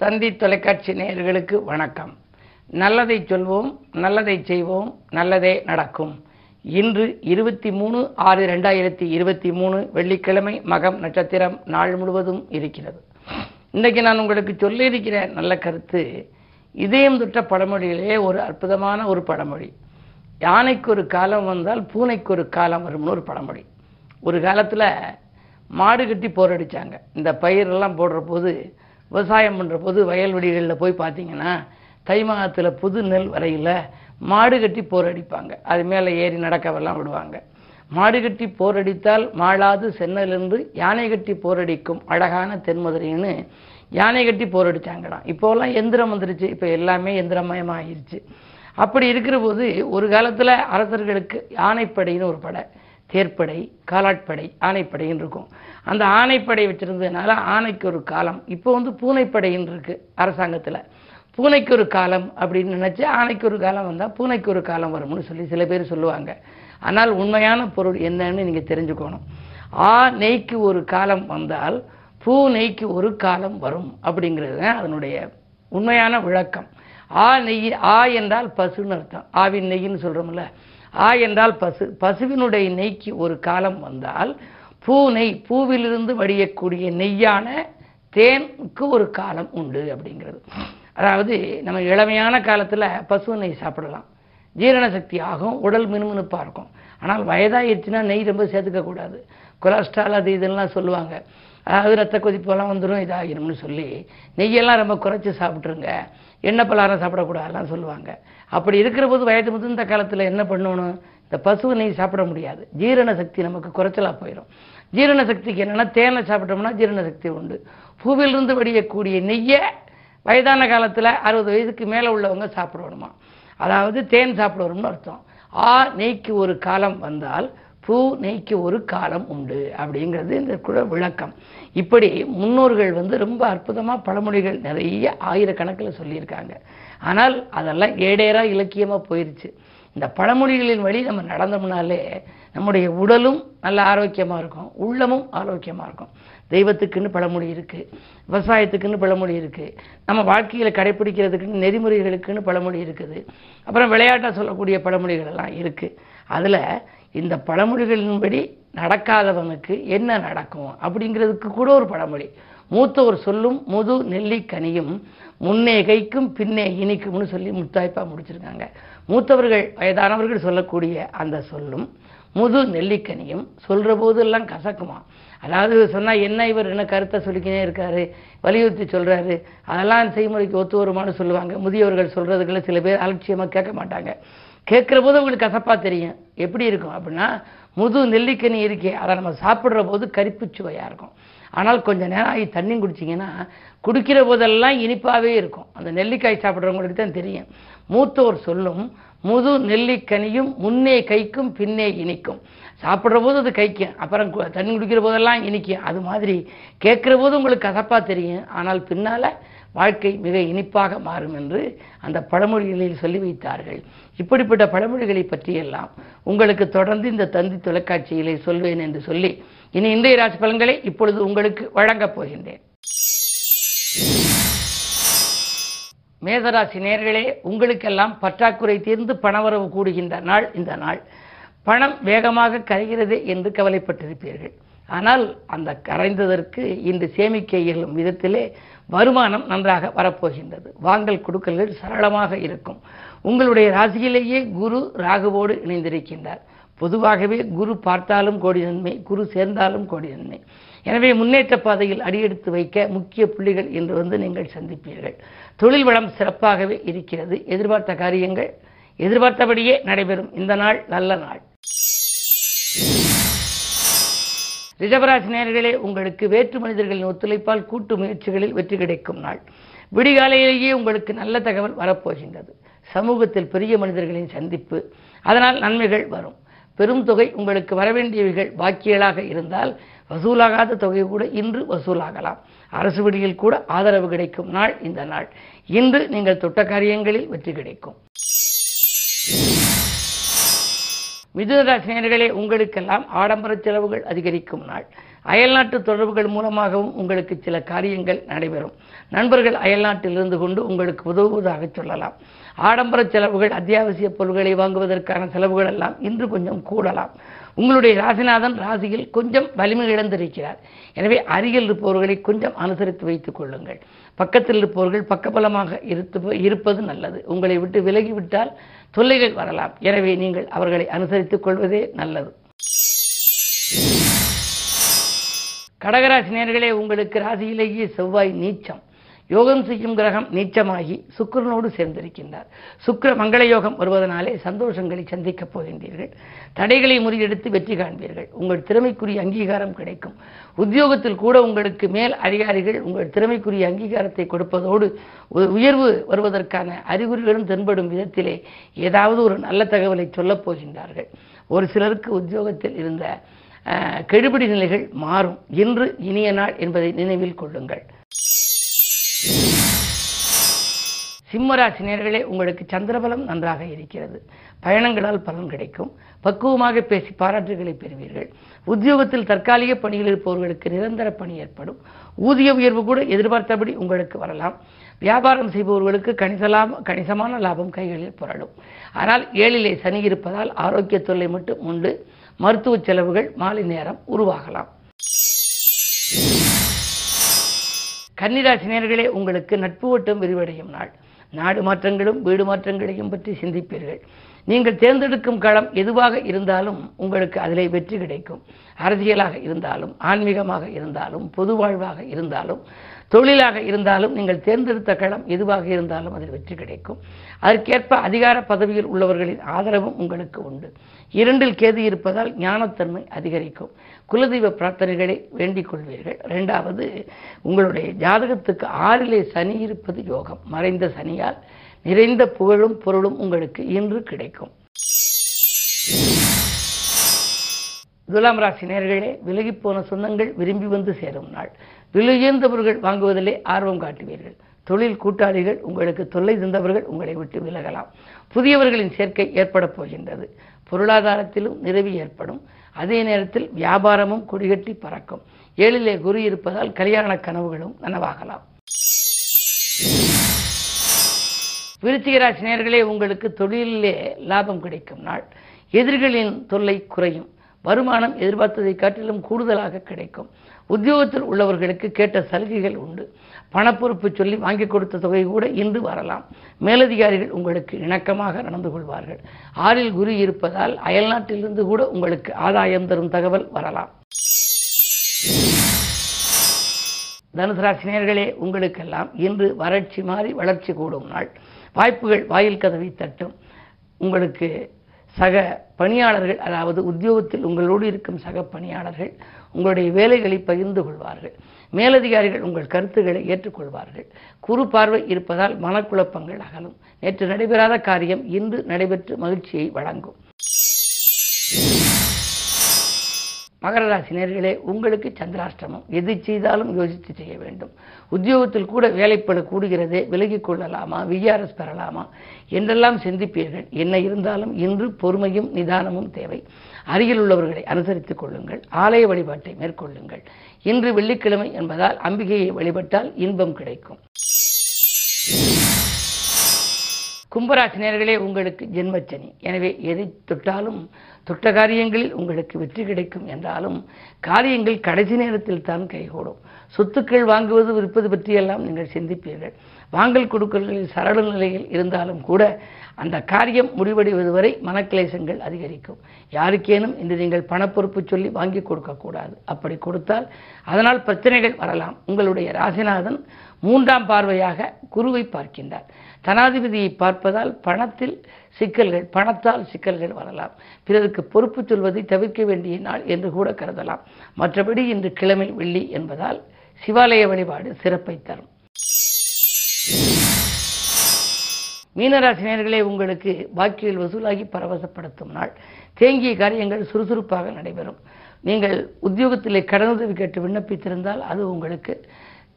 தந்தி தொலைக்காட்சி நேயர்களுக்கு வணக்கம். நல்லதை சொல்வோம் நல்லதை செய்வோம் நல்லதே நடக்கும். இன்று இருபத்தி மூணு ஆறு ரெண்டாயிரத்தி இருபத்தி மூணு வெள்ளிக்கிழமை மகம் நட்சத்திரம் நாள் முழுவதும் இருக்கிறது. இன்றைக்கு நான் உங்களுக்கு சொல்லியிருக்கிற நல்ல கருத்து இதயம் தொட்ட பழமொழியிலே ஒரு அற்புதமான ஒரு பழமொழி. யானைக்கு ஒரு காலம் வந்தால் பூனைக்கு ஒரு காலம் வரும்னு ஒரு பழமொழி. ஒரு காலத்தில் மாடு கட்டி போரடித்தாங்க இந்த பயிரெல்லாம் போடுற போது விவசாயம் பண்ணுற போது வயல்வெளிகளில் போய் பார்த்தீங்கன்னா தை மாதத்தில் புது நெல் வரையில் மாடு கட்டி போர் அடிப்பாங்க. அது மேலே ஏறி நடக்கவெல்லாம் விடுவாங்க. மாடு கட்டி போரடித்தால் மாளாது சென்னலிருந்து யானை கட்டி போரடிக்கும் அழகான தென்மதுரைன்னு யானை கட்டி போர் இப்போலாம் எந்திரம் வந்துருச்சு. இப்போ எல்லாமே எந்திரமயமாகிருச்சு அப்படி இருக்கிற போது ஒரு காலத்தில் அரசர்களுக்கு யானைப்படைன்னு ஒரு படை. தேர்ப்படை காலாட்படை ஆணைப்படைன்னு இருக்கும். அந்த ஆணைப்படை வச்சுருந்ததுனால ஆணைக்கு ஒரு காலம். இப்போ வந்து பூனைப்படைன்னு இருக்கு அரசாங்கத்தில். பூனைக்கு ஒரு காலம் அப்படின்னு நினச்சி ஆணைக்கு ஒரு காலம் வந்தால் பூனைக்கு ஒரு காலம் வரும்னு சொல்லி சில பேர் சொல்லுவாங்க. ஆனால் உண்மையான பொருள் என்னன்னு நீங்கள் தெரிஞ்சுக்கணும். ஆ நெய்க்கு ஒரு காலம் வந்தால் பூ நெய்க்கு ஒரு காலம் வரும் அப்படிங்கிறது தான் அதனுடைய உண்மையான விளக்கம். ஆ நெய் ஆ என்றால் பசுன்னு அர்த்தம். ஆவின் நெய்ன்னு சொல்கிறோம்ல ஆ என்றால் பசு பசுவினுடைய நெய்க்கு ஒரு காலம் வந்தால் பூ நெய் பூவிலிருந்து வடியக்கூடிய நெய்யான தேனுக்கு ஒரு காலம் உண்டு அப்படிங்கிறது. அதாவது நம்ம இளமையான காலத்தில் பசு நெய் சாப்பிடலாம். ஜீரண சக்தி ஆகும் உடல் மினுமினுப்பாக இருக்கும். ஆனால் வயதாகிடுச்சுன்னா நெய் ரொம்ப சேர்த்துக்கக்கூடாது கொலஸ்ட்ரால் அது இதெல்லாம் சொல்லுவாங்க. அதாவது ரத்த கொதிப்பெல்லாம் வந்துடும் இதாகிரும்னு சொல்லி நெய்யெல்லாம் ரொம்ப குறைச்சி சாப்பிட்ருங்க எண்ணெய் பலகாரம் சாப்பிடக்கூடாதுலாம் சொல்லுவாங்க. அப்படி இருக்கிற போது வயது முதிர்ந்த காலத்தில் என்ன பண்ணணும்? இந்த பசுவை நெய் சாப்பிட முடியாது. ஜீரண சக்தி நமக்கு குறைச்சலாக போயிடும் ஜீரண சக்திக்கு என்னென்னா தேனை சாப்பிட்டோம்னா ஜீரண சக்தி உண்டு. பூவிலிருந்து வடியக்கூடிய நெய்யை வயதான காலத்தில் அறுபது வயதுக்கு மேலே உள்ளவங்க சாப்பிடணுமா? அதாவது தேன் சாப்பிடணும்னு அர்த்தம். ஆ நெய்க்கு ஒரு காலம் வந்தால் பூ நெய்க்கு ஒரு காலம் உண்டு அப்படிங்கிறது இந்த குழ விளக்கம். இப்படி முன்னோர்கள் வந்து ரொம்ப அற்புதமாக பழமொழிகள் நிறைய ஆயிரக்கணக்கில் சொல்லியிருக்காங்க. ஆனால் அதெல்லாம் ஏடேரா இலக்கியமாக போயிருச்சு. இந்த பழமொழிகளின் வழி நம்ம நடந்தோம்னாலே நம்முடைய உடலும் நல்ல ஆரோக்கியமாக இருக்கும் உள்ளமும் ஆரோக்கியமாக இருக்கும். தெய்வத்துக்குன்னு பழமொழி இருக்குது விவசாயத்துக்குன்னு பழமொழி இருக்குது நம்ம வாழ்க்கையில் கடைப்பிடிக்கிறதுக்குன்னு நெறிமுறைகளுக்குன்னு பழமொழி இருக்குது அப்புறம் விளையாட்டாக சொல்லக்கூடிய பழமொழிகள் எல்லாம் இருக்குது அதில் இந்த பழமொழிகளின்படி நடக்காதவனுக்கு என்ன நடக்கும்? அப்படிங்கிறதுக்கு கூட ஒரு பழமொழி. மூத்தோர் சொல்லும் முது நெல்லிக்கனியும் முன்னே கைக்கும் பின்னே இனிக்கும்னு சொல்லி முத்தாய்ப்பாக முடிச்சிருக்காங்க. மூத்தவர்கள் வயதானவர்கள் சொல்லக்கூடிய அந்த சொல்லும் முது நெல்லிக்கனியும் சொல்கிற போதெல்லாம் கசக்குமா? அதாவது சொன்னால் என்ன இவர் என்ன கருத்தை சொல்லிக்கினே இருக்காரு? வலியுறுத்தி சொல்கிறாரு அதெல்லாம் செய்முறைக்கு ஒத்து வருமானு சொல்லுவாங்க. முதியவர்கள் சொல்கிறதுக்குள்ள சில பேர் அலட்சியமாக கேட்க மாட்டாங்க. கேட்குற போது அவங்களுக்கு கசப்பாக தெரியும். எப்படி இருக்கும் அப்படின்னா முது நெல்லிக்கனி இருக்கே அதை நம்ம சாப்பிட்ற போது கரிப்பு சுவையாக இருக்கும். ஆனால் கொஞ்சம் நேரம் ஆகி தண்ணி குடிச்சிங்கன்னா குடிக்கிற போதெல்லாம் இனிப்பாகவே இருக்கும். அந்த நெல்லிக்காய் சாப்பிட்றவங்களுக்கு தான் தெரியும். மூத்தோர் சொல்லும் முது நெல்லிக்கனியும் முன்னே கைக்கும் பின்னே இனிக்கும். சாப்பிட்ற போது அது கைக்கும் அப்புறம் தண்ணி குடிக்கிற போதெல்லாம் இனிக்கும். அது மாதிரி கேட்குற போது உங்களுக்கு கசப்பாக தெரியும். ஆனால் பின்னால் வாழ்க்கை மிக இனிப்பாக மாறும் என்று அந்த பழமொழிகளில் சொல்லி வைத்தார்கள். இப்படிப்பட்ட பழமொழிகளை பற்றியெல்லாம் உங்களுக்கு தொடர்ந்து இந்த தந்தி தொலைக்காட்சியிலே சொல்வேன் என்று சொல்லி இனி இந்திய ராசி பலன்களை இப்பொழுது உங்களுக்கு வழங்கப் போகின்றேன். மேதராசி நேர்களே உங்களுக்கெல்லாம் பற்றாக்குறை தீர்ந்து பணவரவு கூடுகின்ற நாள் இந்த நாள். பணம் வேகமாக கரைகிறது என்று கவலைப்பட்டிருப்பீர்கள். ஆனால் அந்த கரைந்ததற்கு இன்று சேமிக்க இயலும் விதத்திலே வருமானம் நன்றாக வரப்போகின்றது. வாங்கல் கொடுக்கல்கள் சரளமாக இருக்கும். உங்களுடைய ராசியிலேயே குரு ராகுவோடு இணைந்திருக்கின்றார். பொதுவாகவே குரு பார்த்தாலும் கோடி நன்மை குரு சேர்ந்தாலும் கோடி நன்மை. எனவே முன்னேற்ற பாதையில் அடியெடுத்து வைக்க முக்கிய புள்ளிகள் இன்று வந்து நீங்கள் சந்திப்பீர்கள். தொழில் வளம் சிறப்பாகவே இருக்கிறது. எதிர்பார்த்த காரியங்கள் எதிர்பார்த்தபடியே நடைபெறும். இந்த நாள் நல்ல நாள். ரிஷபராசி நேர்களே உங்களுக்கு வேற்று மனிதர்களின் ஒத்துழைப்பால் கூட்டு முயற்சிகளில் வெற்றி கிடைக்கும் நாள். விடிகாலையிலேயே உங்களுக்கு நல்ல தகவல் வரப்போகின்றது. சமூகத்தில் பெரிய மனிதர்களின் சந்திப்பு அதனால் நன்மைகள் வரும். பெரும் தொகை உங்களுக்கு வரவேண்டியவைகள் பாக்கியலாக இருந்தால் வசூலாகாத தொகை கூட இன்று வசூலாகலாம். அரசு விடியில் கூட ஆதரவு கிடைக்கும் நாள் இந்த நாள். இன்று நீங்கள் தொட்ட காரியங்களில் வெற்றி கிடைக்கும். மிதுனராசினியர்களே உங்களுக்கெல்லாம் ஆடம்பர செலவுகள் அதிகரிக்கும் நாள். அயல்நாட்டு தொடர்புகள் மூலமாகவும் உங்களுக்கு சில காரியங்கள் நடைபெறும். நண்பர்கள் அயல்நாட்டில் இருந்து கொண்டு உங்களுக்கு உதவுவதாக சொல்லலாம். ஆடம்பர செலவுகள் அத்தியாவசிய பொருட்களை வாங்குவதற்கான செலவுகள் எல்லாம் இன்று கொஞ்சம் கூடலாம். உங்களுடைய ராசிநாதன் ராசியில் கொஞ்சம் வலிமை இழந்திருக்கிறார். எனவே அருகில் இருப்பவர்களை கொஞ்சம் அனுசரித்து வைத்துக் கொள்ளுங்கள். பக்கத்தில் இருப்பவர்கள் பக்கபலமாக இருத்து இருப்பது நல்லது. உங்களை விட்டு விலகிவிட்டால் தொல்லைகள் வரலாம். எனவே நீங்கள் அவர்களை அனுசரித்துக் கொள்வதே நல்லது. கடகராசி நேர்களே உங்களுக்கு ராசியிலேயே செவ்வாய் நீச்சம். யோகம் செய்யும் கிரகம் நீச்சமாகி சுக்கரனோடு சேர்ந்திருக்கின்றார். சுக்கர மங்கள யோகம் வருவதனாலே சந்தோஷங்களை சந்திக்கப் போகின்றீர்கள். தடைகளை முறியெடுத்து வெற்றி காண்பீர்கள். உங்கள் திறமைக்குரிய அங்கீகாரம் கிடைக்கும். உத்தியோகத்தில் கூட உங்களுக்கு மேல் அதிகாரிகள் உங்கள் திறமைக்குரிய அங்கீகாரத்தை கொடுப்பதோடு உ- உயர்வு வருவதற்கான அறிகுறிகளும் தென்படும் விதத்திலே ஏதாவது ஒரு நல்ல தகவலை சொல்லப் போகின்றார்கள். ஒரு சிலருக்கு உத்தியோகத்தில் இருந்த கெடுபிடி நிலைகள் மாறும். இன்று இனிய நாள் என்பதை நினைவில் கொள்ளுங்கள். சிம்மராசி நேர்களே உங்களுக்கு சந்திரபலம் நன்றாக இருக்கிறது. பயணங்களால் பலன் கிடைக்கும். பக்குவமாக பேசி பாராட்டுகளை பெறுவீர்கள். உத்தியோகத்தில் தற்காலிக பணியில் இருப்பவர்களுக்கு நிரந்தர பணி ஏற்படும். ஊதிய உயர்வு கூட எதிர்பார்த்தபடி உங்களுக்கு வரலாம். வியாபாரம் செய்பவர்களுக்கு கணிச கணிசமான லாபம் கைகளில் புரளும். ஆனால் ஏழிலே சனி இருப்பதால் ஆரோக்கிய தொல்லை மட்டும் உண்டு. மருத்துவ செலவுகள் மாலை நேரம் உருவாகலாம். கன்னிராசினியர்களே உங்களுக்கு நட்பு ஓட்டம் விரிவடையும் நாள். நாடு மாற்றங்களும் வீடு மாற்றங்களையும் பற்றி சிந்திப்பீர்கள். நீங்கள் தேர்ந்தெடுக்கும் களம் எதுவாக இருந்தாலும் உங்களுக்கு அதிலே வெற்றி கிடைக்கும். அரசியலாக இருந்தாலும் ஆன்மீகமாக இருந்தாலும் பொது வாழ்வாக இருந்தாலும் தொழிலாக இருந்தாலும் நீங்கள் தேர்ந்தெடுத்த களம் எதுவாக இருந்தாலும் அதில் வெற்றி கிடைக்கும். அதற்கேற்ப அதிகார பதவியில் உள்ளவர்களின் ஆதரவும் உங்களுக்கு உண்டு. இரண்டில் கேது இருப்பதால் ஞானத்தன்மை அதிகரிக்கும். குலதெய்வ பிரார்த்தனைகளை வேண்டிக் கொள்வீர்கள். ரெண்டாவது உங்களுடைய ஜாதகத்துக்கு ஆறிலே சனி இருப்பது யோகம். மறைந்த சனியால் நிறைந்த புகழும் பொருளும் உங்களுக்கு இன்று கிடைக்கும். துலாம் ராசி நேர்களே விலகிப் போன சொந்தங்கள் விரும்பி வந்து சேரும் நாள். விலையுயர்ந்தவர்கள் வாங்குவதிலே ஆர்வம் காட்டுவீர்கள். தொழில் கூட்டாளிகள் உங்களுக்கு தொல்லை தந்தவர்கள் உங்களை விட்டு விலகலாம். புதியவர்களின் சேர்க்கை ஏற்பட போகின்றது. பொருளாதாரத்திலும் நிறைவு ஏற்படும். அதே நேரத்தில் வியாபாரமும் கொடிகட்டி பறக்கும். ஏழிலே குரு இருப்பதால் கல்யாண கனவுகளும் நனவாகலாம். விருச்சிக உங்களுக்கு தொழிலிலே லாபம் கிடைக்கும் நாள். எதிரிகளின் தொல்லை குறையும். வருமானம் எதிர்பார்த்ததை காட்டிலும் கூடுதலாக கிடைக்கும். உத்தியோகத்தில் உள்ளவர்களுக்கு கேட்ட சலுகைகள் உண்டு. பணப்பொறுப்பு சொல்லி வாங்கி கொடுத்த தொகை கூட இன்று வரலாம். மேலதிகாரிகள் உங்களுக்கு இணக்கமாக நடந்து கொள்வார்கள். ஆறில் குரு இருப்பதால் அயல்நாட்டிலிருந்து கூட உங்களுக்கு ஆதாயம் தரும் தகவல் வரலாம். தனுசு ராசினியர்களே உங்களுக்கெல்லாம் இன்று வறட்சி மாறி வளர்ச்சி கூடும் நாள். வாய்ப்புகள் வாயில் கதவை தட்டும். உங்களுக்கு சக பணியாளர்கள் அதாவது உத்தியோகத்தில் உங்களோடு இருக்கும் சக பணியாளர்கள் உங்களுடைய வேலைகளை பகிர்ந்து கொள்வார்கள். மேலதிகாரிகள் உங்கள் கருத்துக்களை ஏற்றுக்கொள்வார்கள். குறு பார்வை இருப்பதால் மனக்குழப்பங்கள் அகலும். நேற்று நடைபெறாத காரியம் இன்று நடைபெற்று மகிழ்ச்சியை வழங்கும். மகர ராசி நேர்களே உங்களுக்கு சந்திராஷ்டமம். எது செய்தாலும் யோசித்து செய்ய வேண்டும். உத்தியோகத்தில் கூட வேலைப்பட கூடுகிறதே விலகிக் கொள்ளலாமா விஆர்எஸ் பெறலாமா என்றெல்லாம் சிந்திப்பீர்கள். என்ன இருந்தாலும் இன்று பொறுமையும் நிதானமும் தேவை. அருகில் உள்ளவர்களை அனுசரித்துக் கொள்ளுங்கள். ஆலய வழிபாட்டை மேற்கொள்ளுங்கள். இன்று வெள்ளிக்கிழமை என்பதால் அம்பிகையை வழிபட்டால் இன்பம் கிடைக்கும். கும்பராசி நேர்களே உங்களுக்கு ஜென்மச்சனி. எனவே எதை தொட்டாலும் தொட்ட காரியங்களில் உங்களுக்கு வெற்றி கிடைக்கும் என்றாலும் காரியங்கள் கடைசி நேரத்தில் தான் கைகூடும். சொத்துக்கள் வாங்குவது விற்பது பற்றியெல்லாம் நீங்கள் சிந்திப்பீர்கள். வாங்கல் கொடுக்கல்களில் சரள நிலையில் இருந்தாலும் கூட அந்த காரியம் முடிவடைவது வரை மனக்கிளேசங்கள் அதிகரிக்கும். யாருக்கேனும் இன்று நீங்கள் பணப்பொறுப்பு சொல்லி வாங்கி கொடுக்கக்கூடாது. அப்படி கொடுத்தால் அதனால் பிரச்சனைகள் வரலாம். உங்களுடைய ராசிநாதன் மூன்றாம் பார்வையாக குருவை பார்க்கின்றார். தனாதிபதியை பார்ப்பதால் பணத்தில் சிக்கல்கள் பணத்தால் சிக்கல்கள் வரலாம். பிறருக்கு பொறுப்பு சொல்வதை தவிர்க்க வேண்டிய நாள் என்று கூட கருதலாம். மற்றபடி இன்று கிழமை வெள்ளி என்பதால் சிவாலய வழிபாடு சிறப்பை தரும். மீனராசினியர்களே உங்களுக்கு பாக்கியில் வசூலாகி பரவசப்படுத்தும் நாள். தேங்கிய காரியங்கள் சுறுசுறுப்பாக நடைபெறும். நீங்கள் உத்தியோகத்திலே கடனுதவி கேட்டு விண்ணப்பித்திருந்தால் அது உங்களுக்கு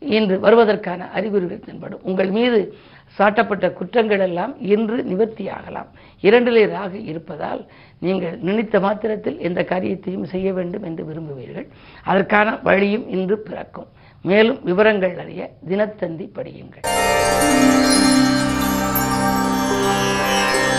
இன்று வருவதற்கான அறிகுறிகள் தென்படும். உங்கள் மீது சாட்டப்பட்ட குற்றங்கள் எல்லாம் இன்று நிவர்த்தியாகலாம் இரண்டிலே ராகு இருப்பதால் நீங்கள் நினைத்த மாத்திரத்தில் எந்த காரியத்தையும் செய்ய வேண்டும் என்று விரும்புவீர்கள். அதற்கான வழியும் இன்று பிறக்கும். மேலும் விவரங்கள் அறிய தினத்தந்தி படியுங்கள்.